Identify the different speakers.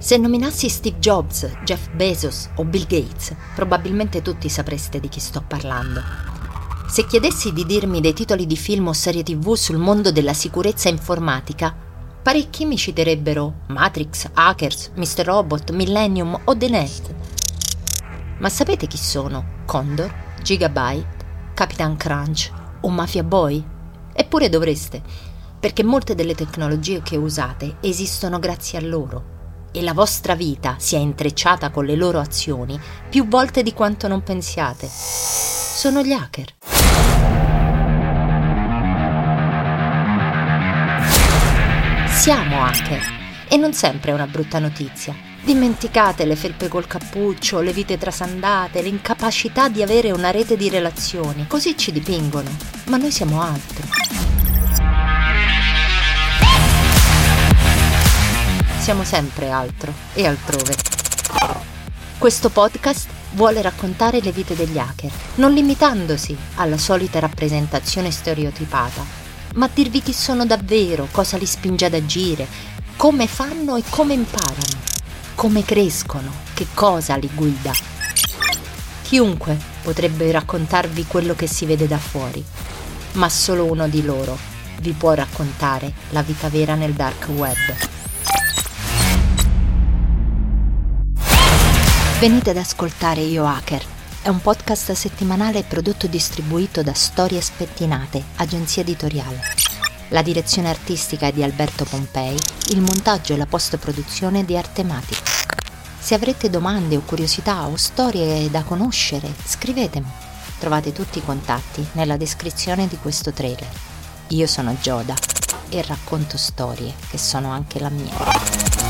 Speaker 1: Se nominassi Steve Jobs, Jeff Bezos o Bill Gates, probabilmente tutti sapreste di chi sto parlando. Se chiedessi di dirmi dei titoli di film o serie tv sul mondo della sicurezza informatica, parecchi mi citerebbero Matrix, Hackers, Mr. Robot, Millennium o The Net. Ma sapete chi sono? Condor, Gigabyte, Capitan Crunch o Mafia Boy? Eppure dovreste, perché molte delle tecnologie che usate esistono grazie a loro e la vostra vita si è intrecciata con le loro azioni più volte di quanto non pensiate. Sono gli hacker. Siamo hacker e non sempre è una brutta notizia. Dimenticate le felpe col cappuccio, le vite trasandate, l'incapacità di avere una rete di relazioni. Così ci dipingono. Ma noi siamo altro. Siamo sempre altro e altrove. Questo podcast vuole raccontare le vite degli hacker, non limitandosi alla solita rappresentazione stereotipata, ma dirvi chi sono davvero, cosa li spinge ad agire, come fanno e come imparano, come crescono, che cosa li guida. Chiunque potrebbe raccontarvi quello che si vede da fuori, ma solo uno di loro vi può raccontare la vita vera nel dark web. Venite ad ascoltare Io Hacker. È un podcast settimanale prodotto e distribuito da Storie Spettinate, agenzia editoriale. La direzione artistica è di Alberto Pompei, il montaggio e la post-produzione di Artematico. Se avrete domande o curiosità o storie da conoscere, scrivetemi. Trovate tutti i contatti nella descrizione di questo trailer. Io sono Gioda e racconto storie che sono anche la mia.